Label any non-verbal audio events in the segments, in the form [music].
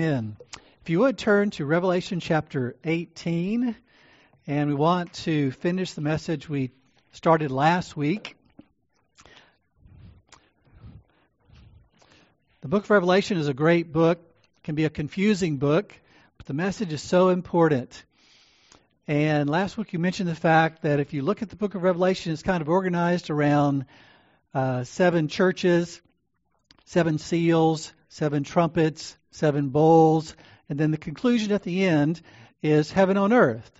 Amen. If you would turn to Revelation chapter 18, and we want to finish the message we started last week. The book of Revelation is a great book, it can be a confusing book, but the message is so important. And last week you mentioned the fact that if you look at the book of Revelation, it's kind of organized around uh, seven churches, seven seals, seven trumpets, seven bowls, and then the conclusion at the end is heaven on earth.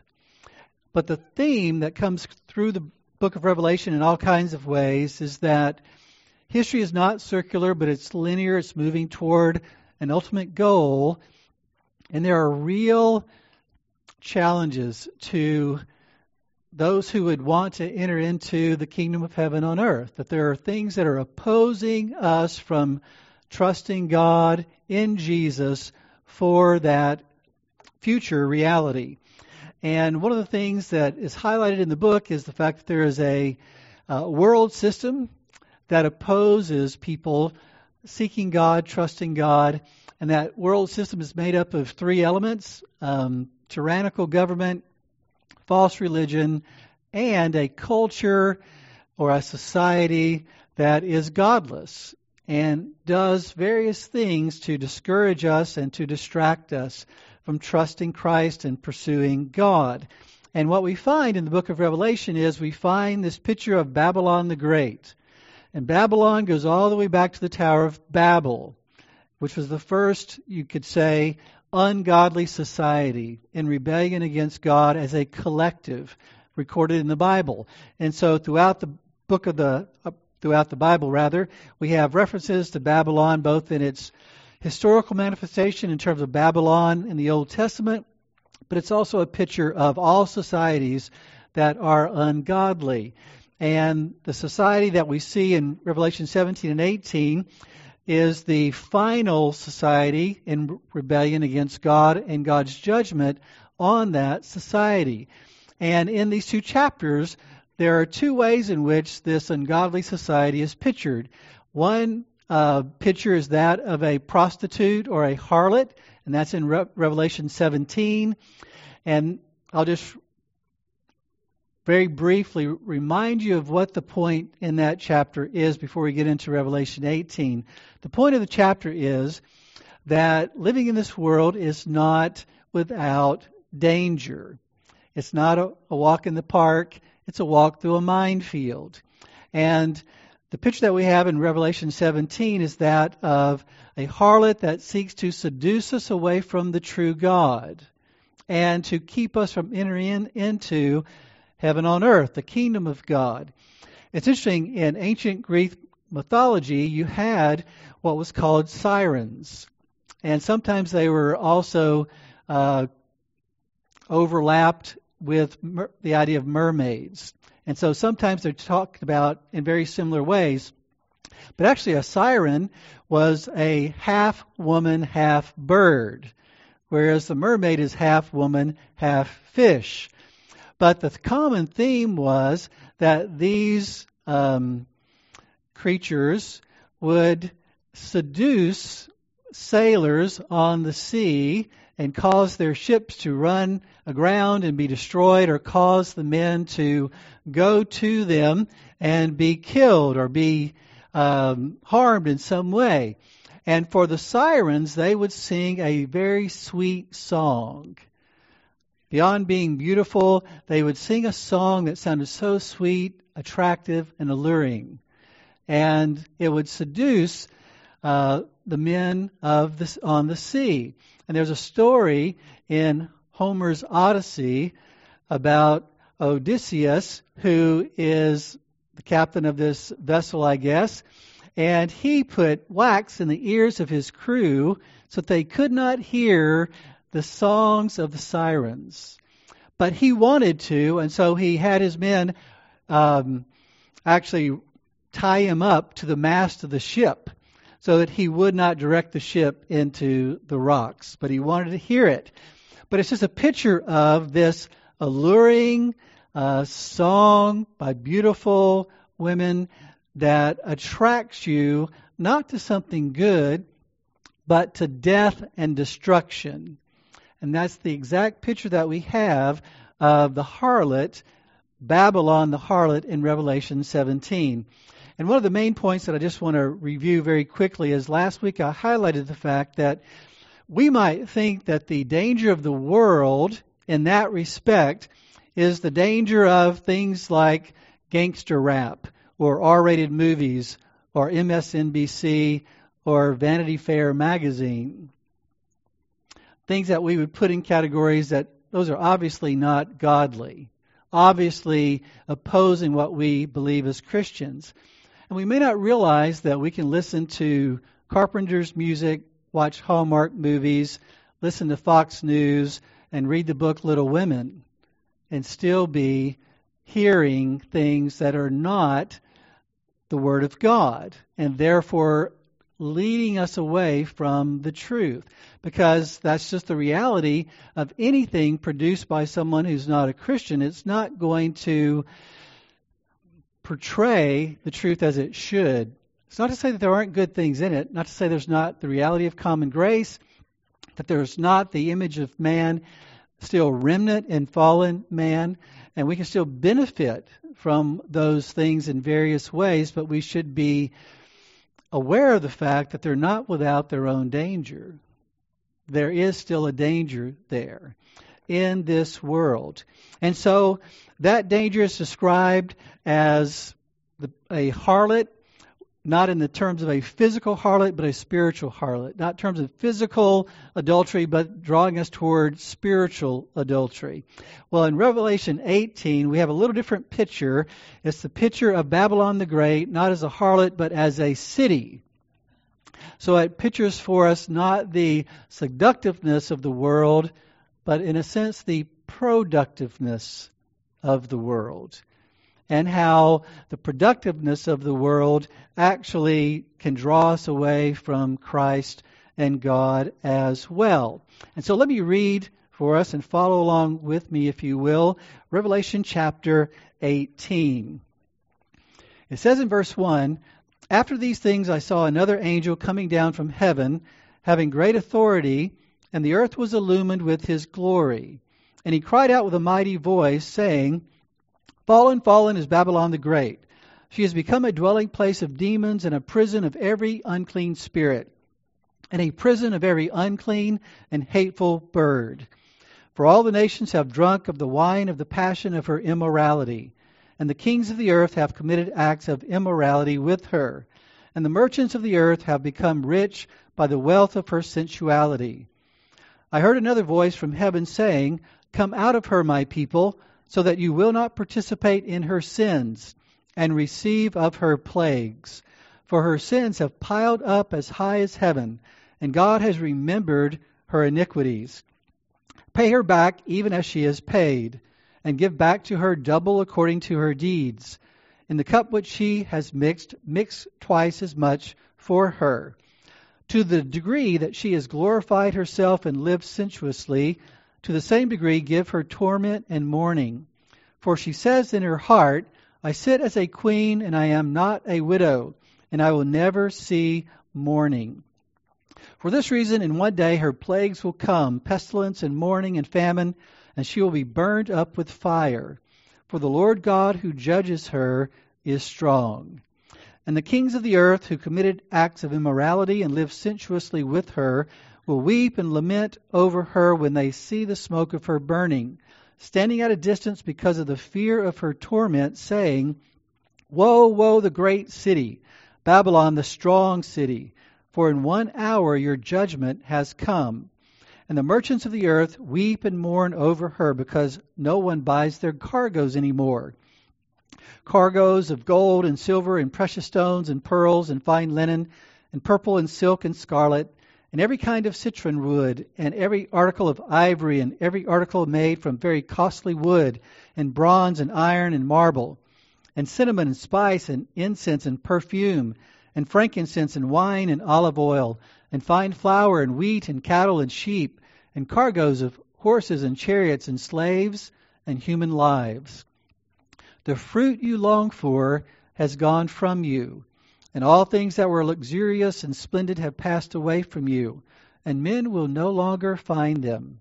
But the theme that comes through the book of Revelation in all kinds of ways is that history is not circular, but it's linear, it's moving toward an ultimate goal, and there are real challenges to those who would want to enter into the kingdom of heaven on earth. That there are things that are opposing us from trusting God in Jesus for that future reality. And one of the things that is highlighted in the book is the fact that there is a uh, world system that opposes people seeking God, trusting God, and that world system is made up of three elements um, tyrannical government, false religion, and a culture or a society that is godless and does various things to discourage us and to distract us from trusting Christ and pursuing God. And what we find in the book of Revelation is we find this picture of Babylon the Great. And Babylon goes all the way back to the Tower of Babel, which was the first, you could say, ungodly society in rebellion against God as a collective recorded in the Bible. And so throughout the book of the throughout the Bible rather, we have references to Babylon both in its historical manifestation in terms of Babylon in the Old Testament, but it's also a picture of all societies that are ungodly. And the society that we see in Revelation 17 and 18 is the final society in rebellion against God and God's judgment on that society. And in these two chapters, there are two ways in which this ungodly society is pictured. One uh, picture is that of a prostitute or a harlot, and that's in Re- Revelation 17. And I'll just very briefly remind you of what the point in that chapter is before we get into Revelation 18. The point of the chapter is that living in this world is not without danger. It's not a, a walk in the park, it's a walk through a minefield. And the picture that we have in Revelation 17 is that of a harlot that seeks to seduce us away from the true God and to keep us from entering into heaven on earth, the kingdom of God. It's interesting, in ancient Greek mythology, you had what was called sirens. And sometimes they were also uh, overlapped with mer- the idea of mermaids. And so sometimes they're talked about in very similar ways. But actually, a siren was a half woman, half bird, whereas the mermaid is half woman, half fish. But the common theme was that these um, creatures would seduce sailors on the sea and cause their ships to run aground and be destroyed, or cause the men to go to them and be killed or be um, harmed in some way. And for the sirens, they would sing a very sweet song. Beyond being beautiful, they would sing a song that sounded so sweet, attractive, and alluring. And it would seduce uh, the men of the, on the sea. And there's a story in Homer's Odyssey about Odysseus, who is the captain of this vessel, I guess, and he put wax in the ears of his crew so that they could not hear the songs of the sirens. But he wanted to, and so he had his men um, actually tie him up to the mast of the ship so that he would not direct the ship into the rocks, but he wanted to hear it. But it's just a picture of this alluring uh, song by beautiful women that attracts you not to something good, but to death and destruction. And that's the exact picture that we have of the harlot, Babylon the harlot in Revelation 17. And one of the main points that I just want to review very quickly is last week I highlighted the fact that we might think that the danger of the world in that respect is the danger of things like gangster rap or R rated movies or MSNBC or Vanity Fair magazine. Things that we would put in categories that those are obviously not godly, obviously opposing what we believe as Christians. And we may not realize that we can listen to Carpenter's music, watch Hallmark movies, listen to Fox News, and read the book Little Women, and still be hearing things that are not the Word of God, and therefore leading us away from the truth. Because that's just the reality of anything produced by someone who's not a Christian. It's not going to portray the truth as it should. It's not to say that there aren't good things in it, not to say there's not the reality of common grace, that there's not the image of man still remnant in fallen man, and we can still benefit from those things in various ways, but we should be aware of the fact that they're not without their own danger. There is still a danger there in this world. And so that danger is described as the, a harlot, not in the terms of a physical harlot, but a spiritual harlot. Not in terms of physical adultery, but drawing us toward spiritual adultery. Well, in Revelation 18, we have a little different picture. It's the picture of Babylon the Great, not as a harlot, but as a city. So it pictures for us not the seductiveness of the world, but in a sense, the productiveness of the world and how the productiveness of the world actually can draw us away from Christ and God as well. And so let me read for us and follow along with me, if you will, Revelation chapter 18. It says in verse 1 After these things I saw another angel coming down from heaven, having great authority, and the earth was illumined with his glory. And he cried out with a mighty voice, saying, Fallen, fallen is Babylon the Great. She has become a dwelling place of demons and a prison of every unclean spirit, and a prison of every unclean and hateful bird. For all the nations have drunk of the wine of the passion of her immorality, and the kings of the earth have committed acts of immorality with her, and the merchants of the earth have become rich by the wealth of her sensuality. I heard another voice from heaven saying, Come out of her, my people, so that you will not participate in her sins and receive of her plagues. For her sins have piled up as high as heaven, and God has remembered her iniquities. Pay her back even as she has paid, and give back to her double according to her deeds. In the cup which she has mixed, mix twice as much for her. To the degree that she has glorified herself and lived sensuously, to the same degree give her torment and mourning. For she says in her heart, I sit as a queen, and I am not a widow, and I will never see mourning. For this reason, in one day her plagues will come pestilence and mourning and famine, and she will be burned up with fire. For the Lord God who judges her is strong. And the kings of the earth who committed acts of immorality and lived sensuously with her will weep and lament over her when they see the smoke of her burning, standing at a distance because of the fear of her torment, saying, Woe, woe, the great city, Babylon, the strong city, for in one hour your judgment has come. And the merchants of the earth weep and mourn over her because no one buys their cargoes anymore. Cargoes of gold and silver and precious stones and pearls and fine linen and purple and silk and scarlet and every kind of citron wood, and every article of ivory, and every article made from very costly wood, and bronze, and iron, and marble, and cinnamon, and spice, and incense, and perfume, and frankincense, and wine, and olive oil, and fine flour, and wheat, and cattle, and sheep, and cargoes of horses, and chariots, and slaves, and human lives. The fruit you long for has gone from you and all things that were luxurious and splendid have passed away from you, and men will no longer find them.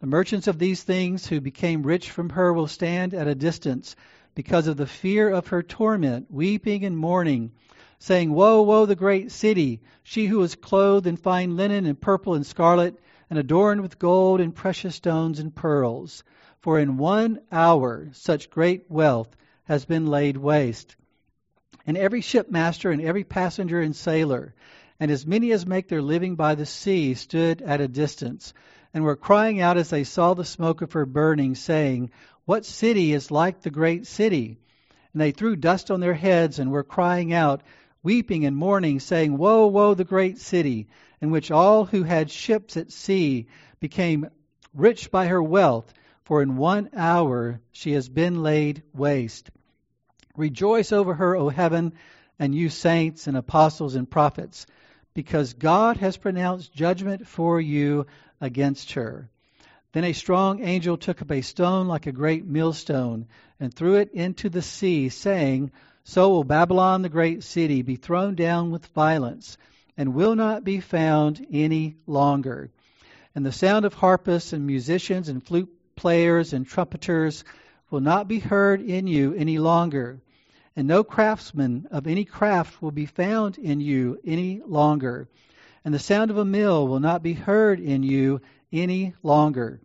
The merchants of these things who became rich from her will stand at a distance because of the fear of her torment, weeping and mourning, saying, Woe, woe, the great city, she who was clothed in fine linen and purple and scarlet, and adorned with gold and precious stones and pearls. For in one hour such great wealth has been laid waste. And every shipmaster and every passenger and sailor, and as many as make their living by the sea, stood at a distance and were crying out as they saw the smoke of her burning, saying, What city is like the great city? And they threw dust on their heads and were crying out, weeping and mourning, saying, Woe, woe, the great city, in which all who had ships at sea became rich by her wealth, for in one hour she has been laid waste. Rejoice over her, O heaven, and you saints and apostles and prophets, because God has pronounced judgment for you against her. Then a strong angel took up a stone like a great millstone and threw it into the sea, saying, So will Babylon the great city be thrown down with violence, and will not be found any longer. And the sound of harpists and musicians and flute players and trumpeters will not be heard in you any longer. And no craftsman of any craft will be found in you any longer and the sound of a mill will not be heard in you any longer.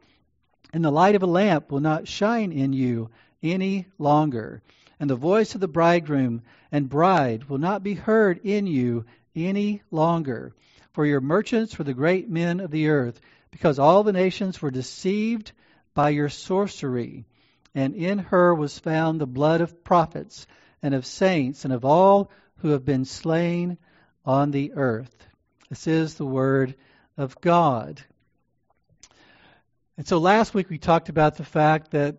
And the light of a lamp will not shine in you any longer. And the voice of the bridegroom and bride will not be heard in you any longer. For your merchants were the great men of the earth, because all the nations were deceived by your sorcery. And in her was found the blood of prophets and of saints and of all who have been slain on the earth. This is the Word of God. And so last week we talked about the fact that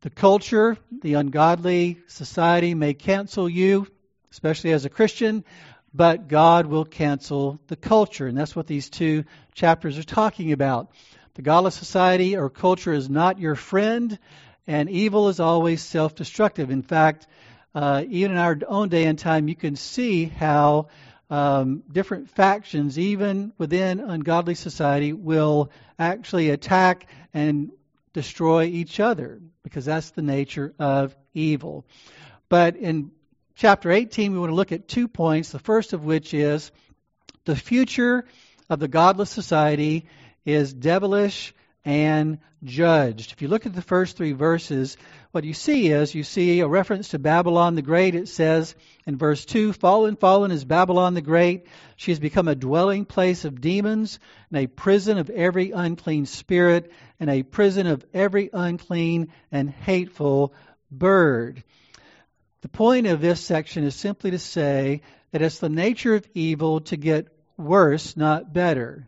the culture, the ungodly society may cancel you, especially as a Christian, but God will cancel the culture. And that's what these two chapters are talking about. The godless society or culture is not your friend, and evil is always self destructive. In fact, uh, even in our own day and time, you can see how um, different factions, even within ungodly society, will actually attack and destroy each other because that's the nature of evil. But in chapter 18, we want to look at two points. The first of which is the future of the godless society is devilish and judged. If you look at the first three verses, what you see is you see a reference to Babylon the Great. It says in verse 2 Fallen, fallen is Babylon the Great. She has become a dwelling place of demons and a prison of every unclean spirit and a prison of every unclean and hateful bird. The point of this section is simply to say that it's the nature of evil to get worse, not better.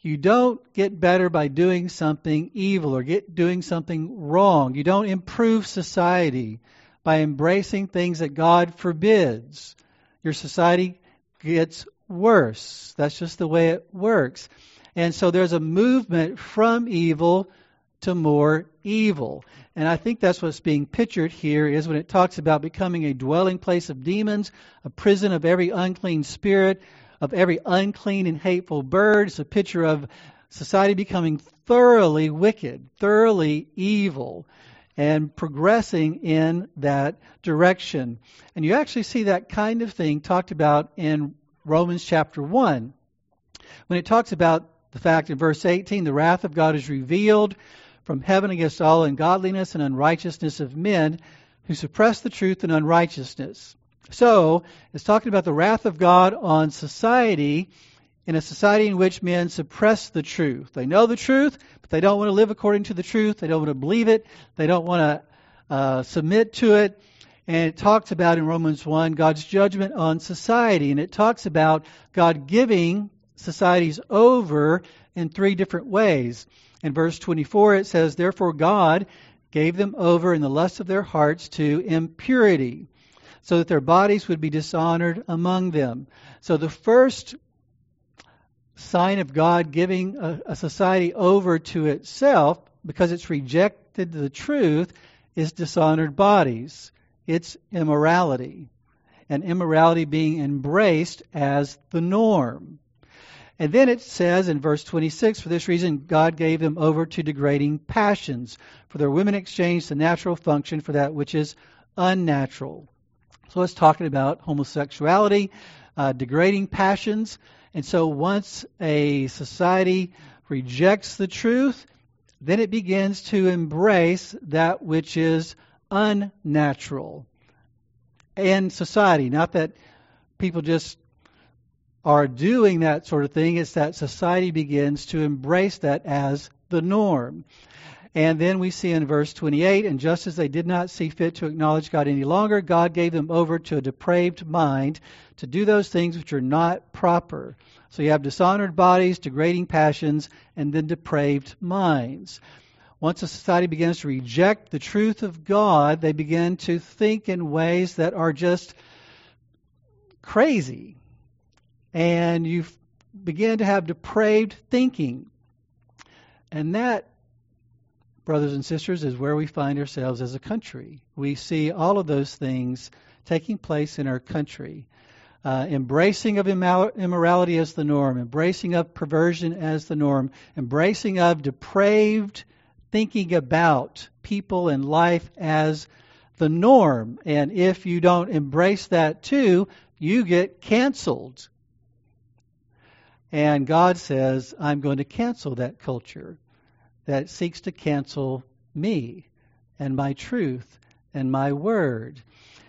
You don't get better by doing something evil or get doing something wrong. You don't improve society by embracing things that God forbids. Your society gets worse. That's just the way it works. And so there's a movement from evil to more evil. And I think that's what's being pictured here is when it talks about becoming a dwelling place of demons, a prison of every unclean spirit, of every unclean and hateful bird. It's a picture of society becoming thoroughly wicked, thoroughly evil, and progressing in that direction. And you actually see that kind of thing talked about in Romans chapter 1. When it talks about the fact in verse 18, the wrath of God is revealed from heaven against all ungodliness and unrighteousness of men who suppress the truth in unrighteousness. So, it's talking about the wrath of God on society in a society in which men suppress the truth. They know the truth, but they don't want to live according to the truth. They don't want to believe it. They don't want to uh, submit to it. And it talks about in Romans 1 God's judgment on society. And it talks about God giving societies over in three different ways. In verse 24, it says, Therefore God gave them over in the lust of their hearts to impurity so that their bodies would be dishonored among them. So the first sign of God giving a, a society over to itself, because it's rejected the truth, is dishonored bodies. It's immorality. and immorality being embraced as the norm. And then it says in verse 26, for this reason God gave them over to degrading passions, for their women exchanged the natural function for that which is unnatural. So it's talking about homosexuality, uh, degrading passions. And so once a society rejects the truth, then it begins to embrace that which is unnatural in society. Not that people just are doing that sort of thing, it's that society begins to embrace that as the norm. And then we see in verse 28, and just as they did not see fit to acknowledge God any longer, God gave them over to a depraved mind to do those things which are not proper. So you have dishonored bodies, degrading passions, and then depraved minds. Once a society begins to reject the truth of God, they begin to think in ways that are just crazy. And you begin to have depraved thinking. And that, brothers and sisters, is where we find ourselves as a country. We see all of those things taking place in our country. Uh, embracing of immorality as the norm, embracing of perversion as the norm, embracing of depraved thinking about people and life as the norm. And if you don't embrace that too, you get canceled. And God says, I'm going to cancel that culture that seeks to cancel me and my truth and my word.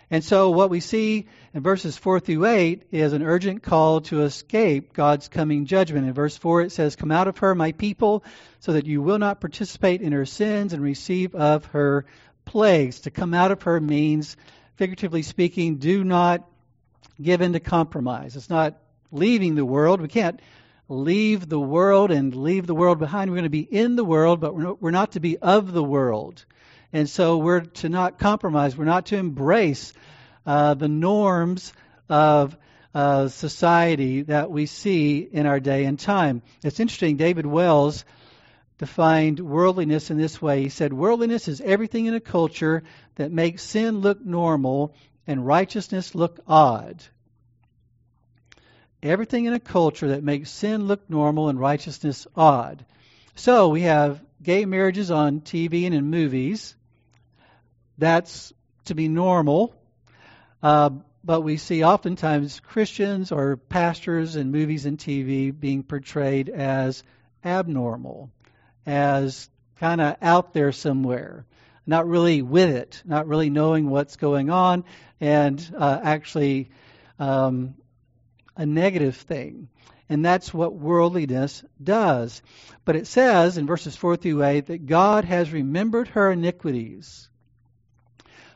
And so what we see in verses 4 through 8 is an urgent call to escape God's coming judgment. In verse 4 it says, Come out of her, my people, so that you will not participate in her sins and receive of her plagues. To come out of her means, figuratively speaking, do not give in to compromise. It's not leaving the world. We can't leave the world and leave the world behind. We're going to be in the world, but we're not to be of the world. And so we're to not compromise. We're not to embrace uh, the norms of uh, society that we see in our day and time. It's interesting, David Wells defined worldliness in this way. He said, Worldliness is everything in a culture that makes sin look normal and righteousness look odd. Everything in a culture that makes sin look normal and righteousness odd. So we have gay marriages on TV and in movies. That's to be normal. Uh, but we see oftentimes Christians or pastors in movies and TV being portrayed as abnormal, as kind of out there somewhere, not really with it, not really knowing what's going on, and uh, actually um, a negative thing. And that's what worldliness does. But it says in verses 4 through 8 that God has remembered her iniquities.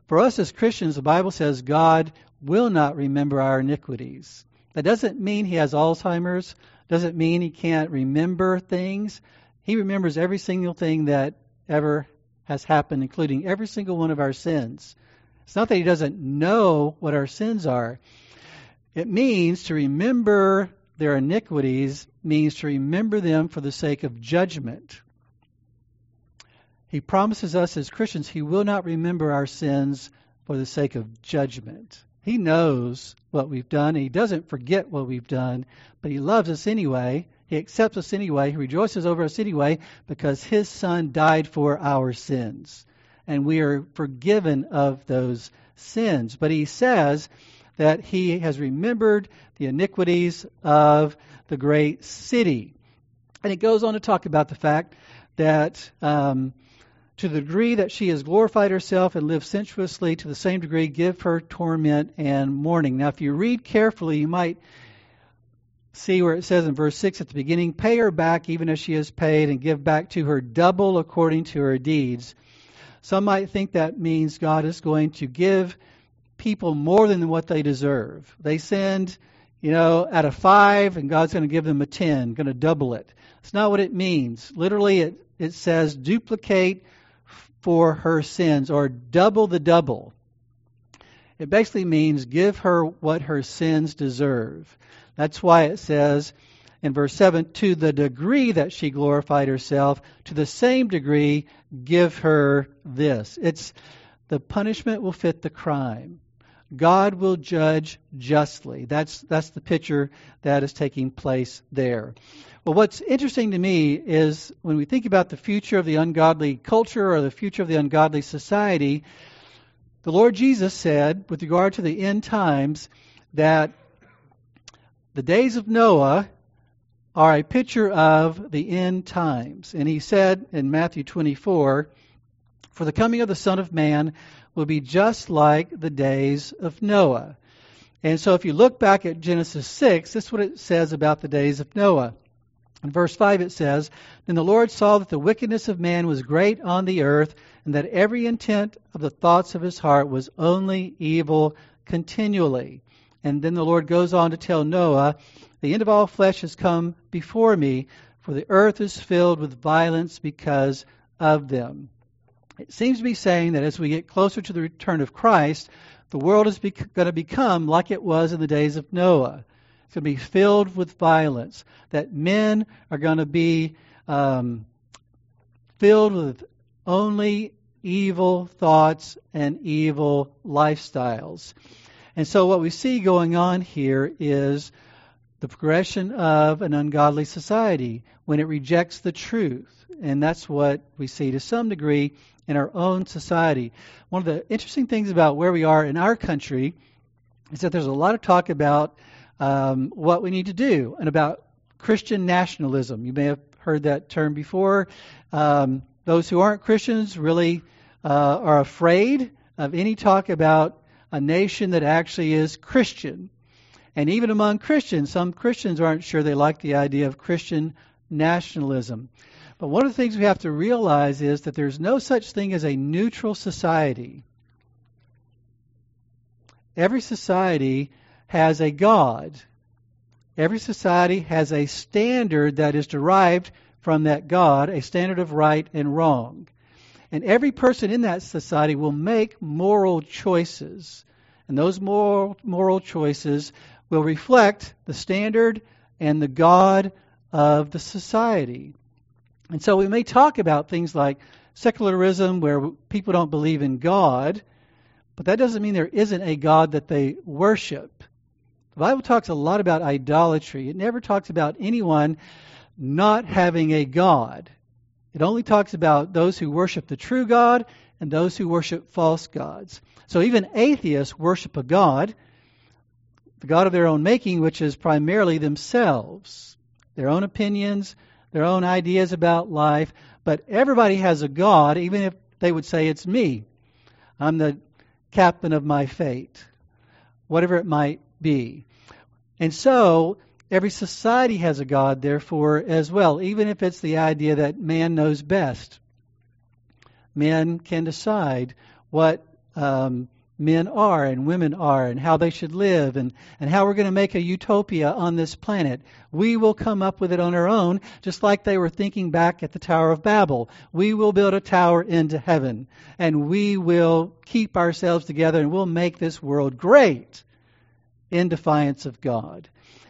For us as Christians, the Bible says God will not remember our iniquities. That doesn't mean he has Alzheimer's, doesn't mean he can't remember things. He remembers every single thing that ever has happened, including every single one of our sins. It's not that he doesn't know what our sins are. It means to remember their iniquities means to remember them for the sake of judgment. He promises us as Christians he will not remember our sins for the sake of judgment. He knows what we've done. He doesn't forget what we've done, but he loves us anyway. He accepts us anyway. He rejoices over us anyway because his son died for our sins. And we are forgiven of those sins. But he says that he has remembered the iniquities of the great city. And it goes on to talk about the fact that um, to the degree that she has glorified herself and lived sensuously, to the same degree give her torment and mourning. Now, if you read carefully, you might see where it says in verse 6 at the beginning, Pay her back even as she has paid, and give back to her double according to her deeds. Some might think that means God is going to give people more than what they deserve. They sinned, you know, at a five, and God's going to give them a ten, going to double it. It's not what it means. Literally, it, it says duplicate for her sins, or double the double. It basically means give her what her sins deserve. That's why it says in verse 7 to the degree that she glorified herself, to the same degree give her this. It's the punishment will fit the crime. God will judge justly. That's, that's the picture that is taking place there. Well, what's interesting to me is when we think about the future of the ungodly culture or the future of the ungodly society, the Lord Jesus said, with regard to the end times, that the days of Noah are a picture of the end times. And he said in Matthew 24, For the coming of the Son of Man will be just like the days of Noah. And so if you look back at Genesis 6, this is what it says about the days of Noah. In verse 5 it says, Then the Lord saw that the wickedness of man was great on the earth, and that every intent of the thoughts of his heart was only evil continually. And then the Lord goes on to tell Noah, The end of all flesh has come before me, for the earth is filled with violence because of them. It seems to be saying that as we get closer to the return of Christ, the world is bec- going to become like it was in the days of Noah. It's going to be filled with violence. That men are going to be um, filled with only evil thoughts and evil lifestyles. And so, what we see going on here is the progression of an ungodly society when it rejects the truth. And that's what we see to some degree in our own society. One of the interesting things about where we are in our country is that there's a lot of talk about um, what we need to do and about Christian nationalism. You may have heard that term before. Um, those who aren't Christians really uh, are afraid of any talk about a nation that actually is Christian. And even among Christians, some Christians aren't sure they like the idea of Christian nationalism. But one of the things we have to realize is that there's no such thing as a neutral society. Every society has a God. Every society has a standard that is derived from that God, a standard of right and wrong. And every person in that society will make moral choices. And those moral, moral choices will reflect the standard and the God of the society. And so we may talk about things like secularism, where people don't believe in God, but that doesn't mean there isn't a God that they worship. The Bible talks a lot about idolatry. It never talks about anyone not having a God. It only talks about those who worship the true God and those who worship false gods. So even atheists worship a God, the God of their own making, which is primarily themselves, their own opinions, their own ideas about life. But everybody has a God, even if they would say it's me. I'm the captain of my fate, whatever it might be. And so, every society has a God, therefore, as well, even if it's the idea that man knows best. Men can decide what um, men are and women are and how they should live and, and how we're going to make a utopia on this planet. We will come up with it on our own, just like they were thinking back at the Tower of Babel. We will build a tower into heaven and we will keep ourselves together and we'll make this world great in defiance of God.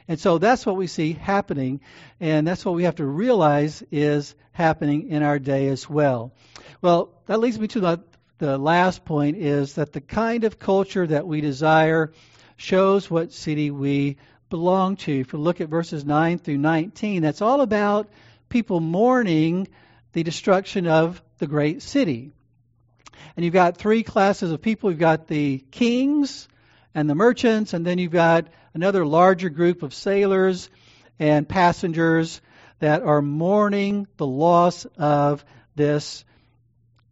And so that's what we see happening, and that's what we have to realize is happening in our day as well. Well, that leads me to the, the last point is that the kind of culture that we desire shows what city we belong to. If you look at verses 9 through 19, that's all about people mourning the destruction of the great city. And you've got three classes of people. You've got the kings, and the merchants, and then you've got another larger group of sailors and passengers that are mourning the loss of this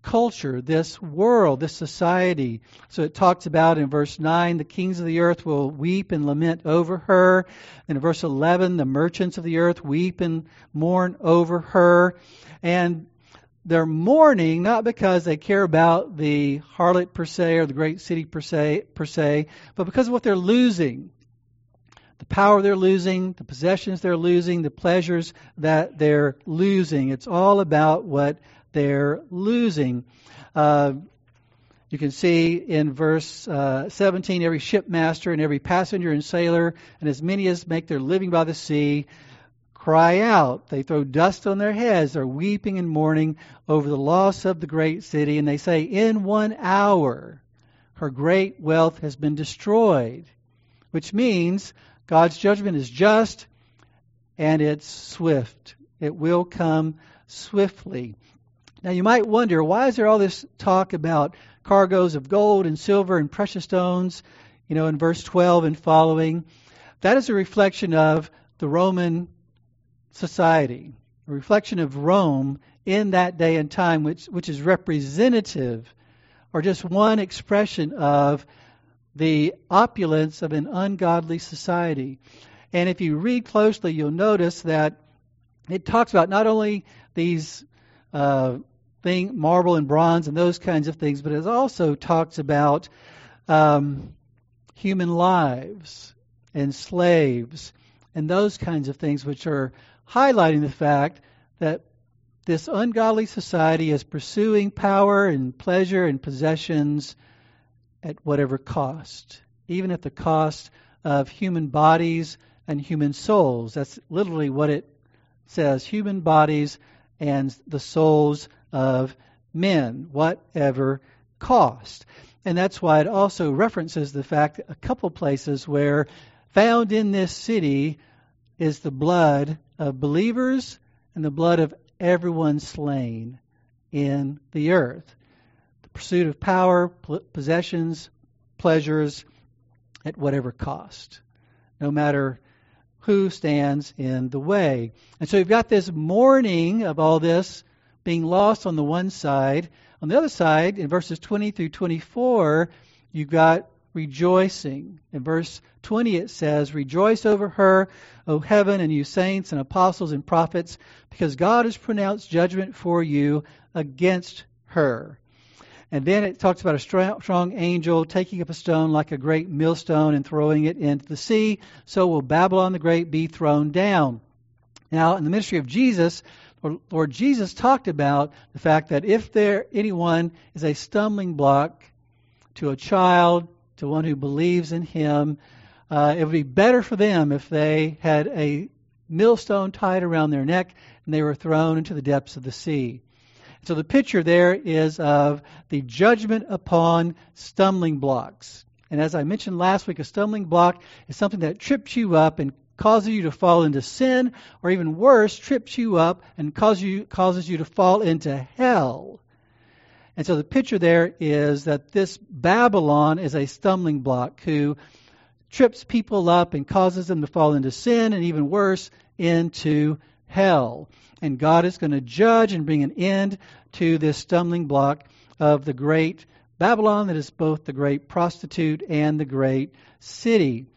culture, this world, this society. So it talks about in verse 9, the kings of the earth will weep and lament over her. In verse 11, the merchants of the earth weep and mourn over her. And they're mourning not because they care about the harlot per se or the great city per se, per se, but because of what they're losing. The power they're losing, the possessions they're losing, the pleasures that they're losing. It's all about what they're losing. Uh, you can see in verse uh, 17 every shipmaster and every passenger and sailor, and as many as make their living by the sea, cry out. They throw dust on their heads. They're weeping and mourning over the loss of the great city. And they say, In one hour. her great wealth has been destroyed, which means God's judgment is just and it's swift. It will come swiftly. Now you might wonder, why is there all this talk about cargoes of gold and silver and precious stones, you know, in verse 12 and following? That is a reflection of the Roman society, a reflection of Rome in that day and time, which, which is representative or just one expression of the opulence of an ungodly society. And if you read closely, you'll notice that it talks about not only these uh, thing, marble and bronze and those kinds of things, but it also talks about um, human lives and slaves and those kinds of things, which are highlighting the fact that this ungodly society is pursuing power and pleasure and possessions at whatever cost, even at the cost of human bodies and human souls. That's literally what it says human bodies and the souls of men, whatever cost. And that's why it also references the fact a couple places where found in this city is the blood of believers and the blood of everyone slain in the earth. The pursuit of power, possessions, pleasures at whatever cost, no matter who stands in the way. And so you've got this mourning of all this being lost on the one side. On the other side, in verses 20 through 24, you've got rejoicing. In verse 20, it says, Rejoice over her, O heaven, and you saints and apostles and prophets, because God has pronounced judgment for you against her. And then it talks about a strong angel taking up a stone like a great millstone and throwing it into the sea. So will Babylon the Great be thrown down. Now, in the ministry of Jesus, Lord Jesus talked about the fact that if there anyone is a stumbling block to a child, to one who believes in Him, uh, it would be better for them if they had a millstone tied around their neck and they were thrown into the depths of the sea. So the picture there is of the judgment upon stumbling blocks. And as I mentioned last week, a stumbling block is something that trips you up and causes you to fall into sin, or even worse, trips you up and causes you, causes you to fall into hell. And so the picture there is that this Babylon is a stumbling block who trips people up and causes them to fall into sin, and even worse, into hell. And God is going to judge and bring an end to this stumbling block of the great Babylon that is both the great prostitute and the great city.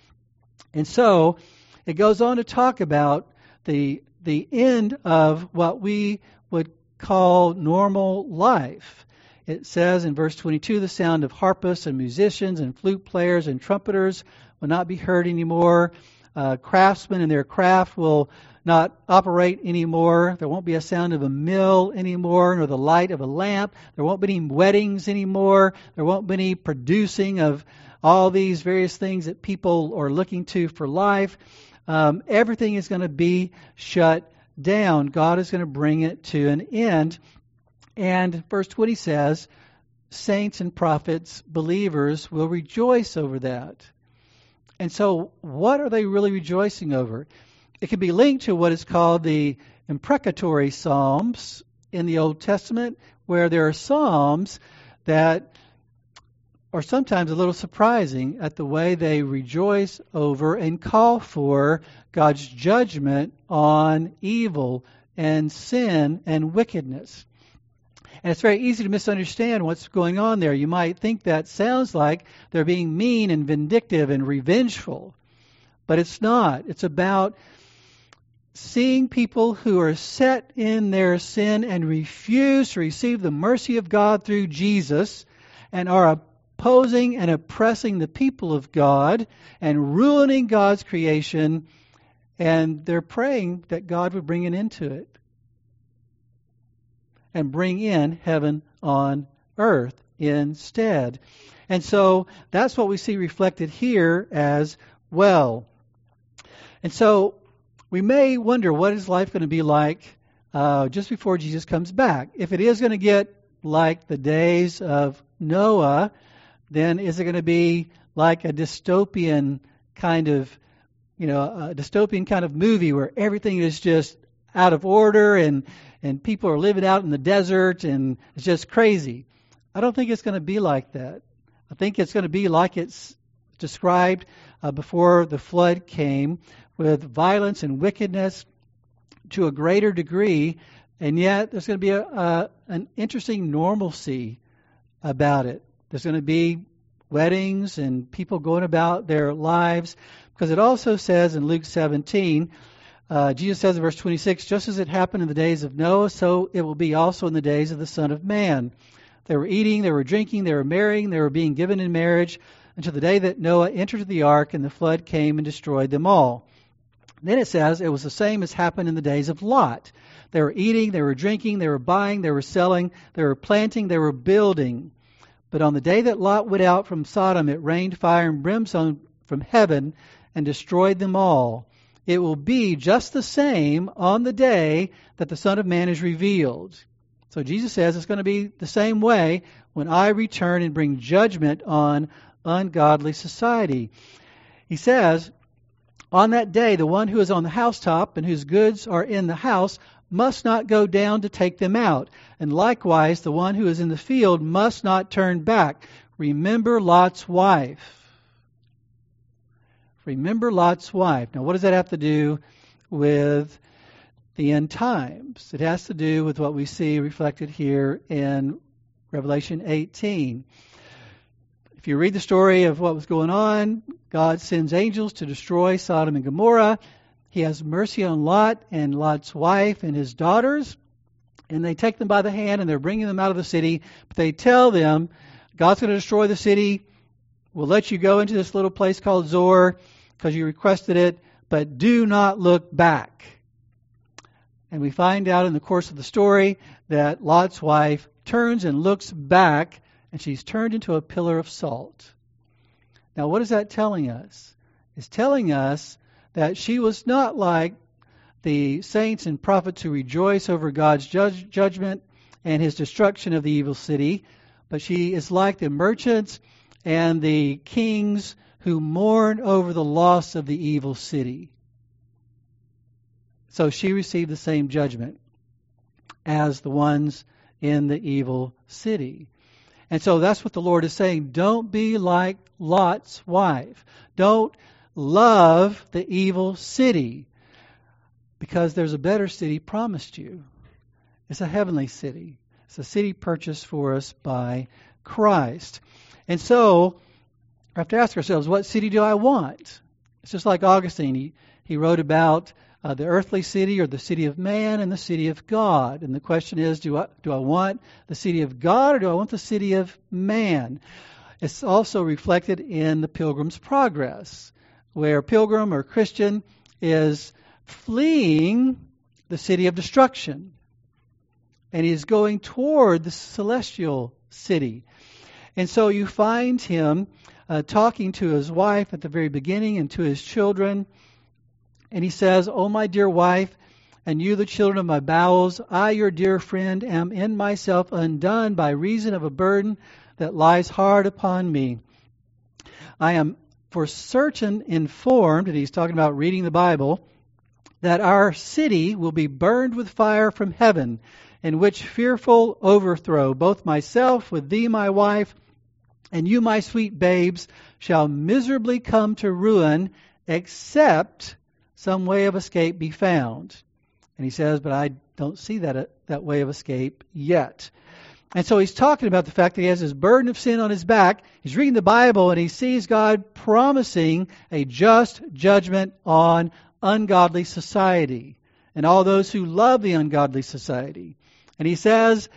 And so it goes on to talk about the the end of what we would call normal life. It says in verse 22 the sound of harpists and musicians and flute players and trumpeters will not be heard anymore. Uh, craftsmen and their craft will not operate anymore. There won't be a sound of a mill anymore, nor the light of a lamp. There won't be any weddings anymore. There won't be any producing of all these various things that people are looking to for life. Um, everything is going to be shut down. God is going to bring it to an end. And verse 20 says, saints and prophets, believers, will rejoice over that. And so, what are they really rejoicing over? It can be linked to what is called the imprecatory Psalms in the Old Testament, where there are Psalms that are sometimes a little surprising at the way they rejoice over and call for God's judgment on evil and sin and wickedness. And it's very easy to misunderstand what's going on there. You might think that sounds like they're being mean and vindictive and revengeful, but it's not. It's about seeing people who are set in their sin and refuse to receive the mercy of God through Jesus and are opposing and oppressing the people of God and ruining God's creation, and they're praying that God would bring an end to it and bring in heaven on earth instead. And so that's what we see reflected here as well. And so we may wonder what is life going to be like uh, just before Jesus comes back. If it is going to get like the days of Noah, then is it going to be like a dystopian kind of, you know, a dystopian kind of movie where everything is just out of order and and people are living out in the desert and it's just crazy. I don't think it's going to be like that. I think it's going to be like it's described uh, before the flood came, with violence and wickedness to a greater degree, and yet there's going to be a, an interesting normalcy about it. There's going to be weddings and people going about their lives, because it also says in Luke 17, uh, Jesus says in verse 26, just as it happened in the days of Noah, so it will be also in the days of the Son of Man. They were eating, they were drinking, they were marrying, they were being given in marriage until the day that Noah entered the ark and the flood came and destroyed them all. Then it says it was the same as happened in the days of Lot. They were eating, they were drinking, they were buying, they were selling, they were planting, they were building. But on the day that Lot went out from Sodom, it rained fire and brimstone from heaven and destroyed them all. It will be just the same on the day that the Son of Man is revealed. So Jesus says it's going to be the same way when I return and bring judgment on ungodly society. He says, On that day, the one who is on the housetop and whose goods are in the house must not go down to take them out. And likewise, the one who is in the field must not turn back. Remember Lot's wife. Remember Lot's wife. Now, what does that have to do with the end times? It has to do with what we see reflected here in Revelation 18. If you read the story of what was going on, God sends angels to destroy Sodom and Gomorrah. He has mercy on Lot and Lot's wife and his daughters, and they take them by the hand and they're bringing them out of the city. But they tell them, God's going to destroy the city. We'll let you go into this little place called Zoar because you requested it, but do not look back. And we find out in the course of the story that Lot's wife turns and looks back and she's turned into a pillar of salt. Now, what is that telling us? It's telling us that she was not like the saints and prophets who rejoice over God's judge, judgment and his destruction of the evil city, but she is like the merchants and the kings who mourn over the loss of the evil city. So she received the same judgment as the ones in the evil city. And so that's what the Lord is saying. Don't be like Lot's wife. Don't love the evil city because there's a better city promised you. It's a heavenly city. It's a city purchased for us by Christ. And so we have to ask ourselves, what city do I want? It's just like Augustine. He, he wrote about uh, the earthly city or the city of man and the city of God. And the question is, do I, do I want the city of God or do I want the city of man? It's also reflected in the Pilgrim's Progress, where pilgrim or Christian is fleeing the city of destruction and he's going toward the celestial city. And so you find him uh, talking to his wife at the very beginning and to his children and he says, O my dear wife, and you the children of my bowels, I, your dear friend, am in myself undone by reason of a burden that lies hard upon me. I am for certain informed, and he's talking about reading the Bible, that our city will be burned with fire from heaven, in which fearful overthrow, both myself with thee, my wife, and you, my sweet babes, shall miserably come to ruin, except some way of escape be found. And he says, but I don't see that, uh, that way of escape yet. And so he's talking about the fact that he has this burden of sin on his back. He's reading the Bible and he sees God promising a just judgment on ungodly society and all those who love the ungodly society. And he says,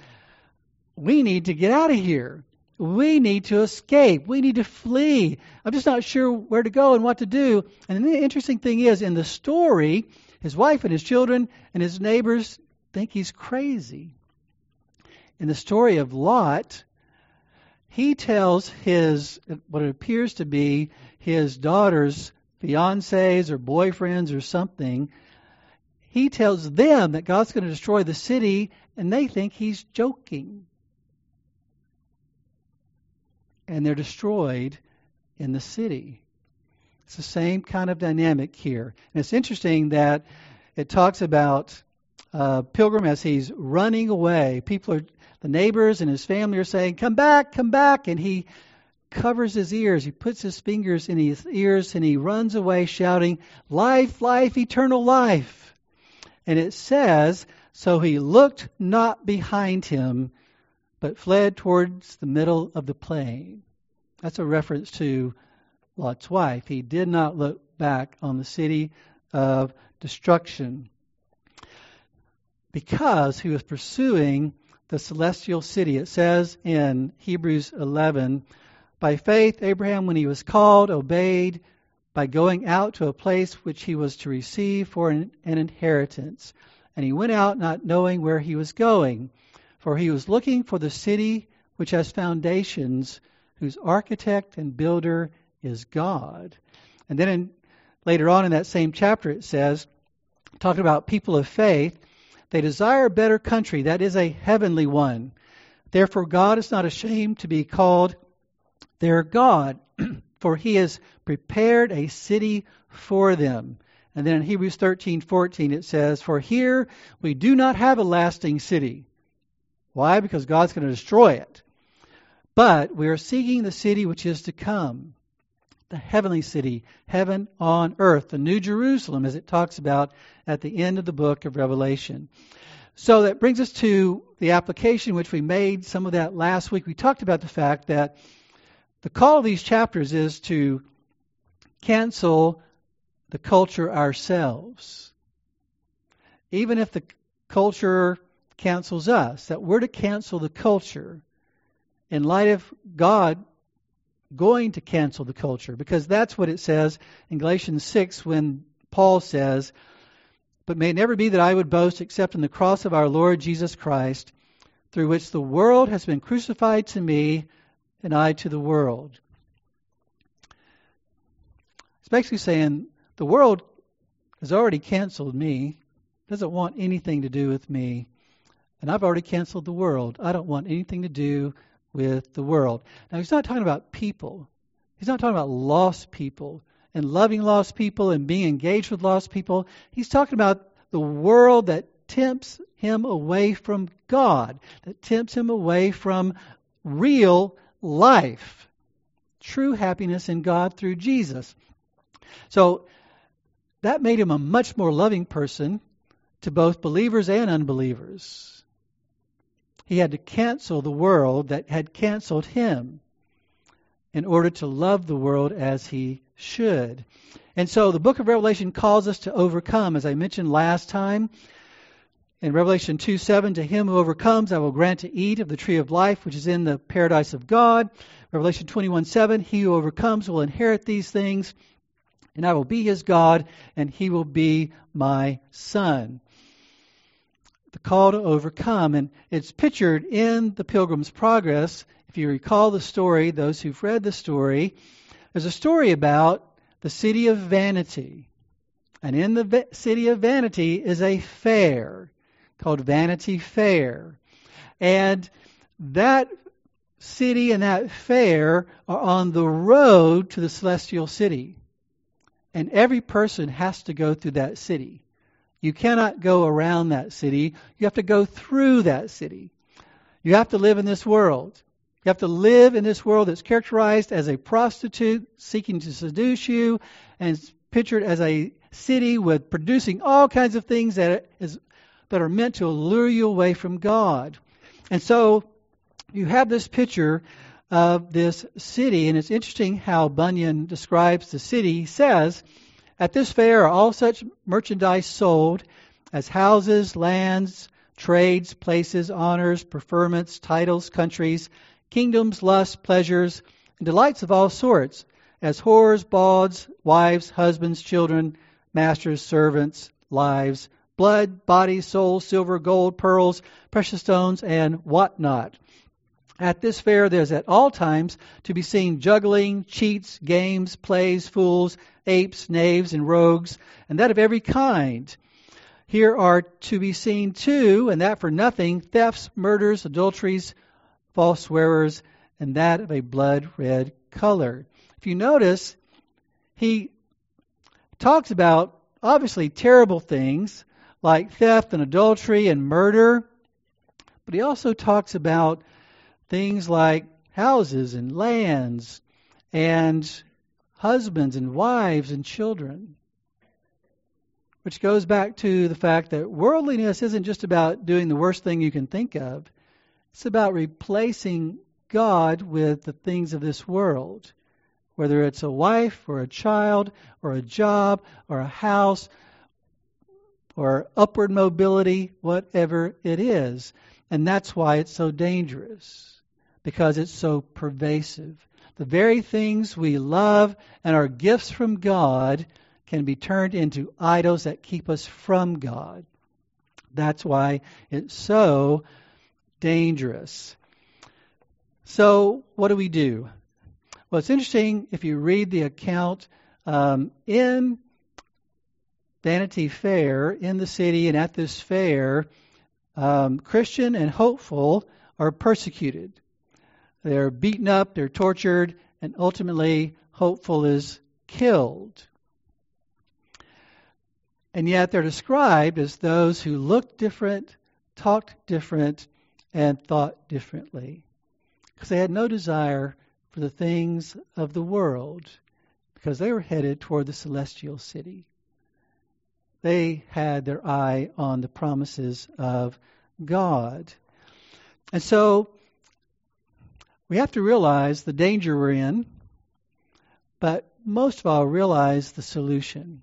we need to get out of here. We need to escape. We need to flee. I'm just not sure where to go and what to do. And the interesting thing is, in the story, his wife and his children and his neighbors think he's crazy. In the story of Lot, he tells his, what appears to be his daughter's fiancés or boyfriends or something, he tells them that God's going to destroy the city, and they think he's joking. and they're destroyed in the city. It's the same kind of dynamic here. And it's interesting that it talks about uh, Pilgrim as he's running away. People are, the neighbors and his family are saying, Come back, come back. And he covers his ears. He puts his fingers in his ears and he runs away shouting, Life, life, eternal life. And it says, So he looked not behind him, but fled towards the middle of the plain. That's a reference to Lot's wife. He did not look back on the city of destruction because he was pursuing the celestial city. It says in Hebrews 11, by faith, Abraham, when he was called, obeyed by going out to a place which he was to receive for an, an inheritance. And he went out not knowing where he was going, for he was looking for the city which has foundations, whose architect and builder is God. And then in, later on in that same chapter, it says, talking about people of faith, they desire a better country, that is a heavenly one. Therefore, God is not ashamed to be called their God, [clears throat] for he has prepared a city for them. And then in Hebrews 13:14 it says, "For here we do not have a lasting city." Why? Because God's going to destroy it. But we are seeking the city which is to come, the heavenly city, heaven on earth, the new Jerusalem, as it talks about at the end of the book of Revelation. So that brings us to the application, which we made some of that last week. We talked about the fact that the call of these chapters is to cancel the culture ourselves. Even if the culture cancels us, that we're to cancel the culture in light of God going to cancel the culture because that's what it says in Galatians 6 when Paul says, But may it never be that I would boast except in the cross of our Lord Jesus Christ, through which the world has been crucified to me and I to the world. It's basically saying the world has already canceled me, doesn't want anything to do with me, and I've already canceled the world. I don't want anything to do with the world. Now, he's not talking about people. He's not talking about lost people and loving lost people and being engaged with lost people. He's talking about the world that tempts him away from God, that tempts him away from real life, true happiness in God through Jesus. So that made him a much more loving person to both believers and unbelievers. He had to cancel the world that had canceled him in order to love the world as he should. And so the book of Revelation calls us to overcome, as I mentioned last time. In Revelation 2 7, to him who overcomes, I will grant to eat of the tree of life, which is in the paradise of God. Revelation 21 7, he who overcomes will inherit these things, and I will be his God, and he will be my son the call to overcome. And it's pictured in the Pilgrim's Progress. If you recall the story, those who've read the story, there's a story about the city of Vanity. And in the city of Vanity is a fair called Vanity Fair. And that city and that fair are on the road to the celestial city. And every person has to go through that city. You cannot go around that city. You have to go through that city. You have to live in this world. You have to live in this world that's characterized as a prostitute seeking to seduce you and pictured as a city with producing all kinds of things that, is, that are meant to lure you away from God. And so you have this picture of this city, and it's interesting how Bunyan describes the city. He says, at this fair are all such merchandise sold as houses, lands, trades, places, honors, preferments, titles, countries, kingdoms, lusts, pleasures, and delights of all sorts, as whores, bawds, wives, husbands, children, masters, servants, lives, blood, body, soul, silver, gold, pearls, precious stones, and what not. At this fair, there's at all times to be seen juggling, cheats, games, plays, fools, apes, knaves, and rogues, and that of every kind. Here are to be seen too, and that for nothing, thefts, murders, adulteries, false swearers, and that of a blood red color. If you notice, he talks about obviously terrible things like theft and adultery and murder, but he also talks about things like houses and lands and husbands and wives and children. Which goes back to the fact that worldliness isn't just about doing the worst thing you can think of, it's about replacing God with the things of this world, whether it's a wife or a child or a job or a house or upward mobility, whatever it is. And that's why it's so dangerous, because it's so pervasive. The very things we love and are gifts from God can be turned into idols that keep us from God. That's why it's so dangerous. So, what do we do? Well, it's interesting if you read the account um, in Vanity Fair in the city and at this fair, um, Christian and hopeful are persecuted. They're beaten up, they're tortured, and ultimately, hopeful is killed. And yet, they're described as those who looked different, talked different, and thought differently. Because they had no desire for the things of the world, because they were headed toward the celestial city. They had their eye on the promises of God. And so we have to realize the danger we're in, but most of all, realize the solution.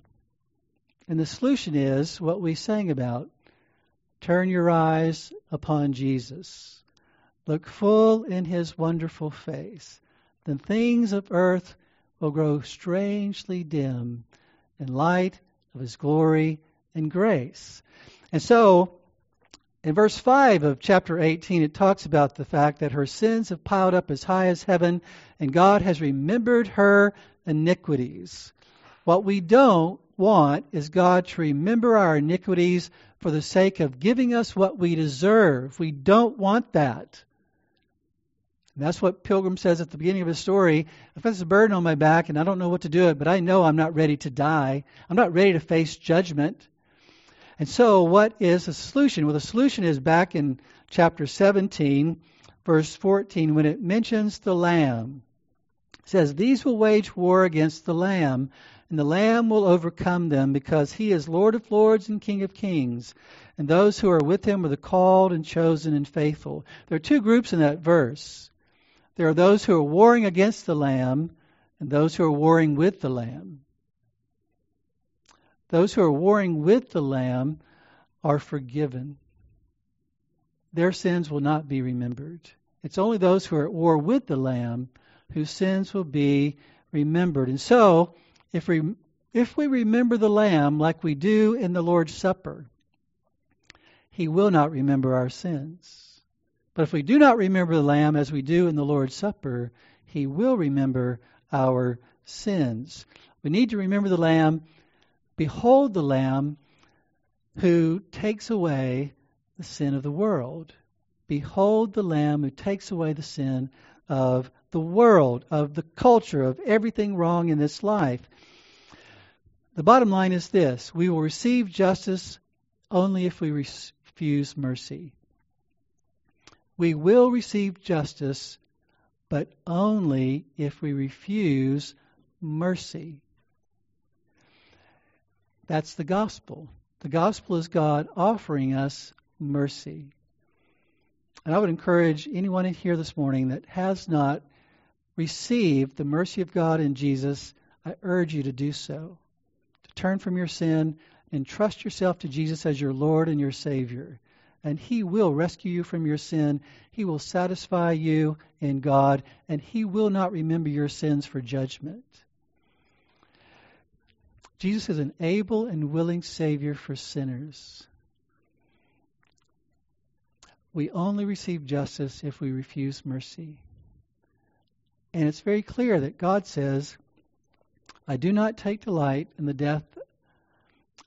And the solution is what we sang about Turn your eyes upon Jesus. Look full in his wonderful face. Then things of earth will grow strangely dim in light of his glory and grace. And so, in verse 5 of chapter 18, it talks about the fact that her sins have piled up as high as heaven, and God has remembered her iniquities. What we don't want is God to remember our iniquities for the sake of giving us what we deserve. We don't want that. And that's what Pilgrim says at the beginning of his story. If there's this burden on my back and I don't know what to do it, but I know I'm not ready to die. I'm not ready to face judgment. And so, what is the solution? Well, the solution is back in chapter 17, verse 14, when it mentions the Lamb. It says, These will wage war against the Lamb, and the Lamb will overcome them because he is Lord of lords and King of kings. And those who are with him are the called and chosen and faithful. There are two groups in that verse. There are those who are warring against the Lamb and those who are warring with the Lamb. Those who are warring with the Lamb are forgiven. Their sins will not be remembered. It's only those who are at war with the Lamb whose sins will be remembered. And so, if we if we remember the lamb like we do in the Lord's Supper, he will not remember our sins. But if we do not remember the lamb as we do in the Lord's Supper, he will remember our sins. We need to remember the lamb. Behold the lamb who takes away the sin of the world. Behold the lamb who takes away the sin of the world, of the culture, of everything wrong in this life. The bottom line is this we will receive justice only if we refuse mercy. We will receive justice, but only if we refuse mercy. That's the gospel. The gospel is God offering us mercy. And I would encourage anyone in here this morning that has not received the mercy of God in Jesus, I urge you to do so. To turn from your sin and trust yourself to Jesus as your Lord and your Savior. And He will rescue you from your sin. He will satisfy you in God, and He will not remember your sins for judgment. Jesus is an able and willing Savior for sinners. We only receive justice if we refuse mercy. And it's very clear that God says, I do not take delight in the death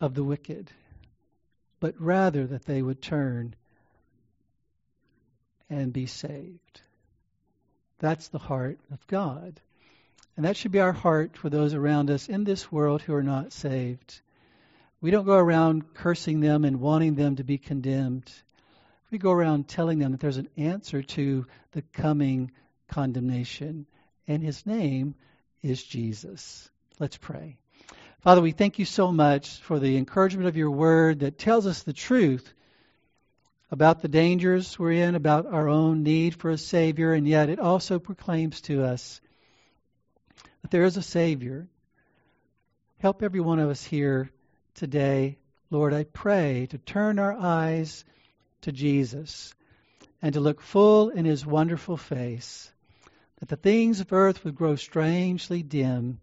of the wicked, but rather that they would turn and be saved. That's the heart of God. And that should be our heart for those around us in this world who are not saved. We don't go around cursing them and wanting them to be condemned. We go around telling them that there's an answer to the coming condemnation, and his name is Jesus. Let's pray. Father, we thank you so much for the encouragement of your word that tells us the truth about the dangers we're in, about our own need for a Savior, and yet it also proclaims to us that there is a Savior. Help every one of us here today, Lord, I pray to turn our eyes to Jesus and to look full in his wonderful face, that the things of earth would grow strangely dim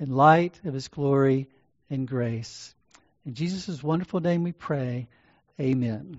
in light of his glory and grace. In Jesus' wonderful name we pray. Amen.